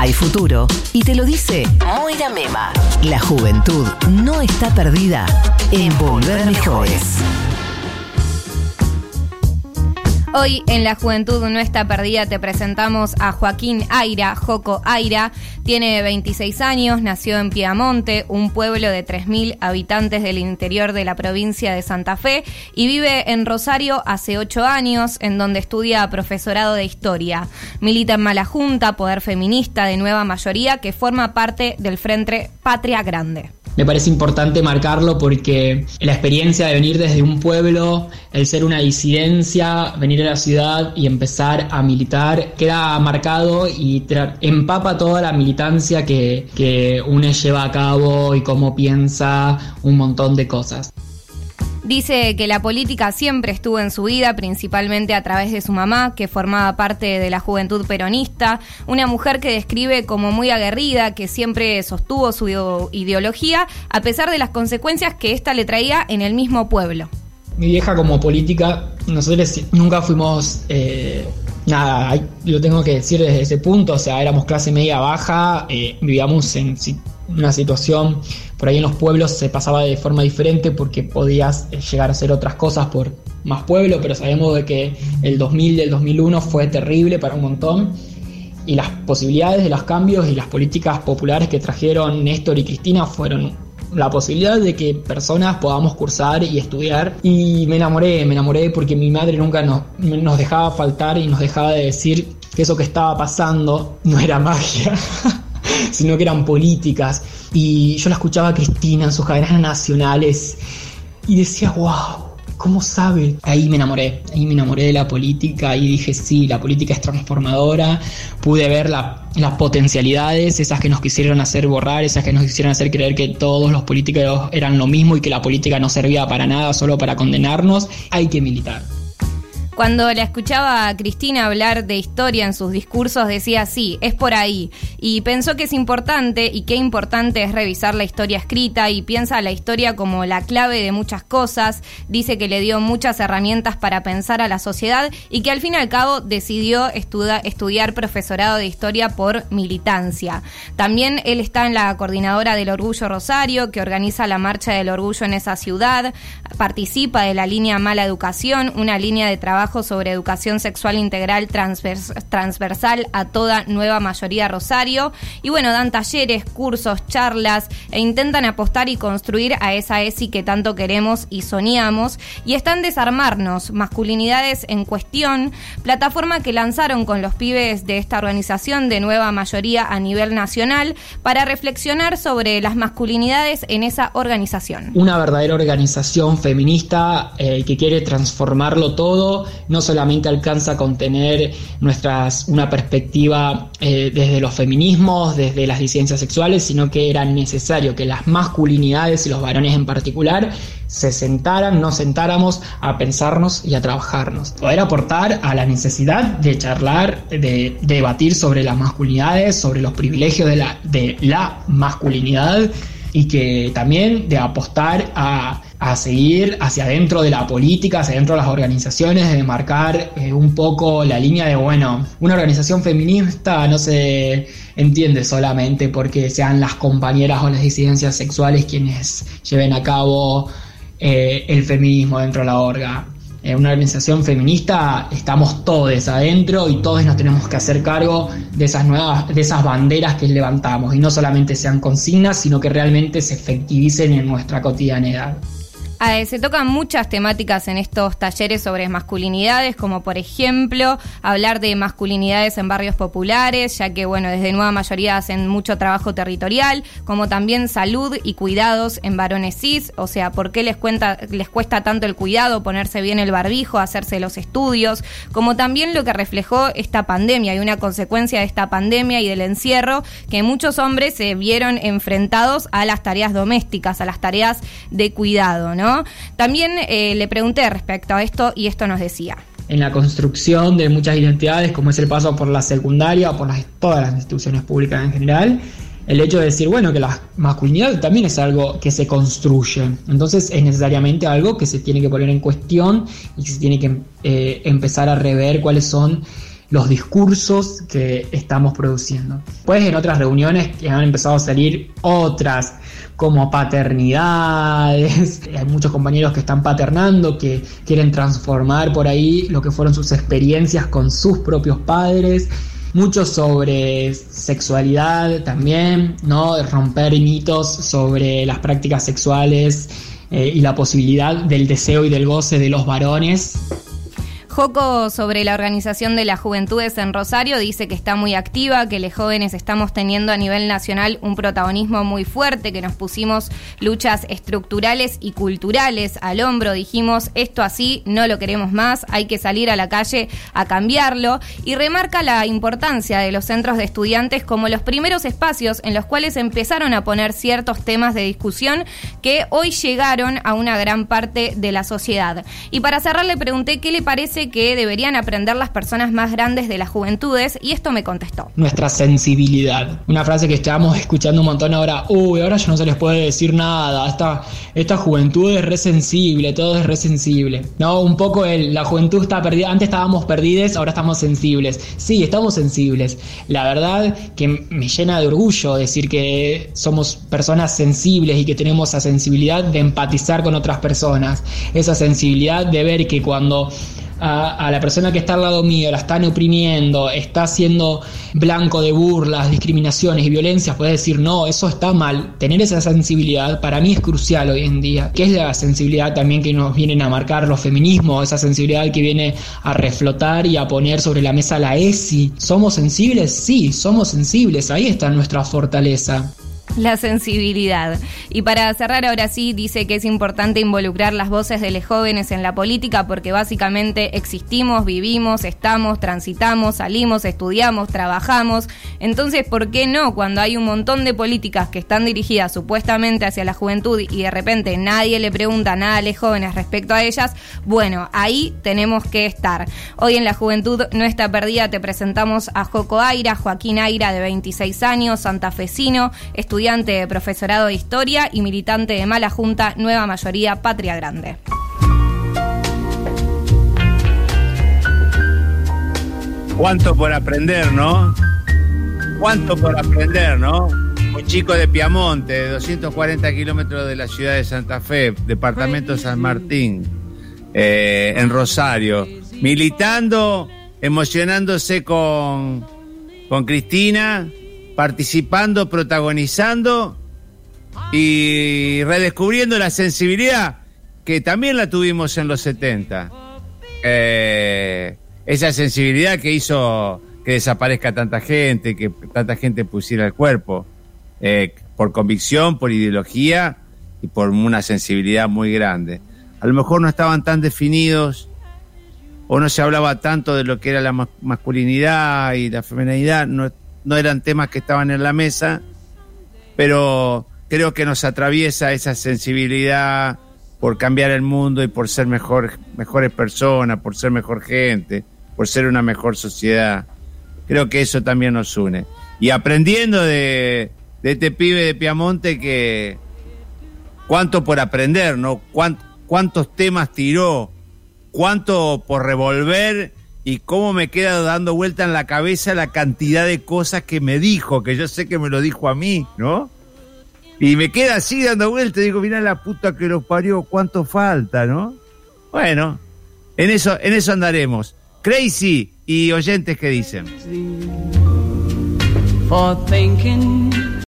Hay futuro y te lo dice Moira Mema. La juventud no está perdida en volver mejores. Hoy en La Juventud No Está Perdida te presentamos a Joaquín Aira, Joco Aira. Tiene 26 años, nació en Piamonte, un pueblo de 3.000 habitantes del interior de la provincia de Santa Fe, y vive en Rosario hace 8 años, en donde estudia profesorado de historia. Milita en Mala Junta, Poder Feminista de Nueva Mayoría, que forma parte del Frente Patria Grande me parece importante marcarlo porque la experiencia de venir desde un pueblo, el ser una disidencia, venir a la ciudad y empezar a militar, queda marcado y empapa toda la militancia que, que UNE lleva a cabo y cómo piensa un montón de cosas. Dice que la política siempre estuvo en su vida, principalmente a través de su mamá, que formaba parte de la juventud peronista, una mujer que describe como muy aguerrida, que siempre sostuvo su ideología, a pesar de las consecuencias que ésta le traía en el mismo pueblo. Mi vieja como política, nosotros nunca fuimos... Eh, nada, lo tengo que decir desde ese punto, o sea, éramos clase media baja, eh, vivíamos en una situación, por ahí en los pueblos se pasaba de forma diferente porque podías eh, llegar a hacer otras cosas por más pueblo, pero sabemos de que el 2000 y el 2001 fue terrible para un montón y las posibilidades de los cambios y las políticas populares que trajeron Néstor y Cristina fueron la posibilidad de que personas podamos cursar y estudiar y me enamoré, me enamoré porque mi madre nunca nos, nos dejaba faltar y nos dejaba de decir que eso que estaba pasando no era magia. sino que eran políticas. Y yo la escuchaba a Cristina en sus cadenas nacionales y decía, wow, ¿cómo sabe? Ahí me enamoré, ahí me enamoré de la política y dije, sí, la política es transformadora, pude ver las potencialidades, esas que nos quisieron hacer borrar, esas que nos quisieron hacer creer que todos los políticos eran lo mismo y que la política no servía para nada, solo para condenarnos, hay que militar. Cuando la escuchaba a Cristina hablar de historia en sus discursos, decía, sí, es por ahí. Y pensó que es importante y qué importante es revisar la historia escrita y piensa la historia como la clave de muchas cosas. Dice que le dio muchas herramientas para pensar a la sociedad y que al fin y al cabo decidió estudiar profesorado de historia por militancia. También él está en la coordinadora del Orgullo Rosario, que organiza la Marcha del Orgullo en esa ciudad, participa de la línea Mala Educación, una línea de trabajo sobre educación sexual integral transversal a toda nueva mayoría Rosario. Y bueno, dan talleres, cursos, charlas e intentan apostar y construir a esa ESI que tanto queremos y soñamos. Y están desarmarnos, masculinidades en cuestión, plataforma que lanzaron con los pibes de esta organización de nueva mayoría a nivel nacional para reflexionar sobre las masculinidades en esa organización. Una verdadera organización feminista eh, que quiere transformarlo todo no solamente alcanza con tener nuestras, una perspectiva eh, desde los feminismos, desde las disidencias sexuales, sino que era necesario que las masculinidades y los varones en particular se sentaran, nos sentáramos a pensarnos y a trabajarnos. Poder aportar a la necesidad de charlar, de, debatir sobre las masculinidades, sobre los privilegios de la, de la masculinidad y que también de apostar a a seguir hacia adentro de la política, hacia adentro de las organizaciones, de marcar eh, un poco la línea de, bueno, una organización feminista no se entiende solamente porque sean las compañeras o las disidencias sexuales quienes lleven a cabo eh, el feminismo dentro de la orga. En una organización feminista estamos todos adentro y todos nos tenemos que hacer cargo de esas nuevas, de esas banderas que levantamos y no solamente sean consignas, sino que realmente se efectivicen en nuestra cotidianidad. Ah, se tocan muchas temáticas en estos talleres sobre masculinidades, como por ejemplo hablar de masculinidades en barrios populares, ya que bueno, desde nueva mayoría hacen mucho trabajo territorial, como también salud y cuidados en varones cis, o sea, por qué les cuesta tanto el cuidado, ponerse bien el barbijo, hacerse los estudios, como también lo que reflejó esta pandemia y una consecuencia de esta pandemia y del encierro, que muchos hombres se vieron enfrentados a las tareas domésticas, a las tareas de cuidado, ¿no? También eh, le pregunté respecto a esto y esto nos decía. En la construcción de muchas identidades, como es el paso por la secundaria o por todas las instituciones públicas en general, el hecho de decir, bueno, que la masculinidad también es algo que se construye. Entonces es necesariamente algo que se tiene que poner en cuestión y que se tiene que eh, empezar a rever cuáles son los discursos que estamos produciendo. Pues en otras reuniones que han empezado a salir otras como paternidades, hay muchos compañeros que están paternando, que quieren transformar por ahí lo que fueron sus experiencias con sus propios padres, mucho sobre sexualidad también, ¿no? Romper mitos sobre las prácticas sexuales eh, y la posibilidad del deseo y del goce de los varones. Joco sobre la organización de las juventudes en Rosario dice que está muy activa, que los jóvenes estamos teniendo a nivel nacional un protagonismo muy fuerte, que nos pusimos luchas estructurales y culturales al hombro, dijimos esto así no lo queremos más, hay que salir a la calle a cambiarlo y remarca la importancia de los centros de estudiantes como los primeros espacios en los cuales empezaron a poner ciertos temas de discusión que hoy llegaron a una gran parte de la sociedad. Y para cerrar le pregunté qué le parece que deberían aprender las personas más grandes de las juventudes y esto me contestó. Nuestra sensibilidad. Una frase que estábamos escuchando un montón ahora. Uy, ahora ya no se les puede decir nada. Esta, esta juventud es resensible, todo es resensible. No, un poco el, la juventud está perdida. Antes estábamos perdidos, ahora estamos sensibles. Sí, estamos sensibles. La verdad que me llena de orgullo decir que somos personas sensibles y que tenemos esa sensibilidad de empatizar con otras personas. Esa sensibilidad de ver que cuando a, la persona que está al lado mío, la están oprimiendo, está siendo blanco de burlas, discriminaciones y violencias, puede decir, no, eso está mal. Tener esa sensibilidad para mí es crucial hoy en día, que es la sensibilidad también que nos vienen a marcar los feminismos, esa sensibilidad que viene a reflotar y a poner sobre la mesa la ESI. ¿Somos sensibles? Sí, somos sensibles, ahí está nuestra fortaleza. La sensibilidad. Y para cerrar ahora sí, dice que es importante involucrar las voces de los jóvenes en la política porque básicamente existimos, vivimos, estamos, transitamos, salimos, estudiamos, trabajamos. Entonces, ¿por qué no cuando hay un montón de políticas que están dirigidas supuestamente hacia la juventud y de repente nadie le pregunta nada a los jóvenes respecto a ellas? Bueno, ahí tenemos que estar. Hoy en la juventud no está perdida, te presentamos a Joco Aira, Joaquín Aira de 26 años, santafesino, estudiante estudiante de profesorado de historia y militante de Mala Junta, Nueva Mayoría, Patria Grande. Cuánto por aprender, ¿no? Cuánto por aprender, ¿no? Un chico de Piamonte, de 240 kilómetros de la ciudad de Santa Fe, departamento San Martín, eh, en Rosario, militando, emocionándose con, con Cristina, participando, protagonizando y redescubriendo la sensibilidad que también la tuvimos en los 70. Eh, esa sensibilidad que hizo que desaparezca tanta gente, que tanta gente pusiera el cuerpo, eh, por convicción, por ideología y por una sensibilidad muy grande. A lo mejor no estaban tan definidos o no se hablaba tanto de lo que era la masculinidad y la feminidad, no, no eran temas que estaban en la mesa, pero creo que nos atraviesa esa sensibilidad por cambiar el mundo y por ser mejor, mejores personas, por ser mejor gente, por ser una mejor sociedad. Creo que eso también nos une. Y aprendiendo de, de este pibe de Piamonte que cuánto por aprender, ¿no? cuántos temas tiró, cuánto por revolver y cómo me queda dando vuelta en la cabeza la cantidad de cosas que me dijo, que yo sé que me lo dijo a mí, ¿no? Y me queda así dando vuelta digo, mira la puta que los parió, cuánto falta, ¿no? Bueno, en eso, en eso andaremos. Crazy y oyentes que dicen.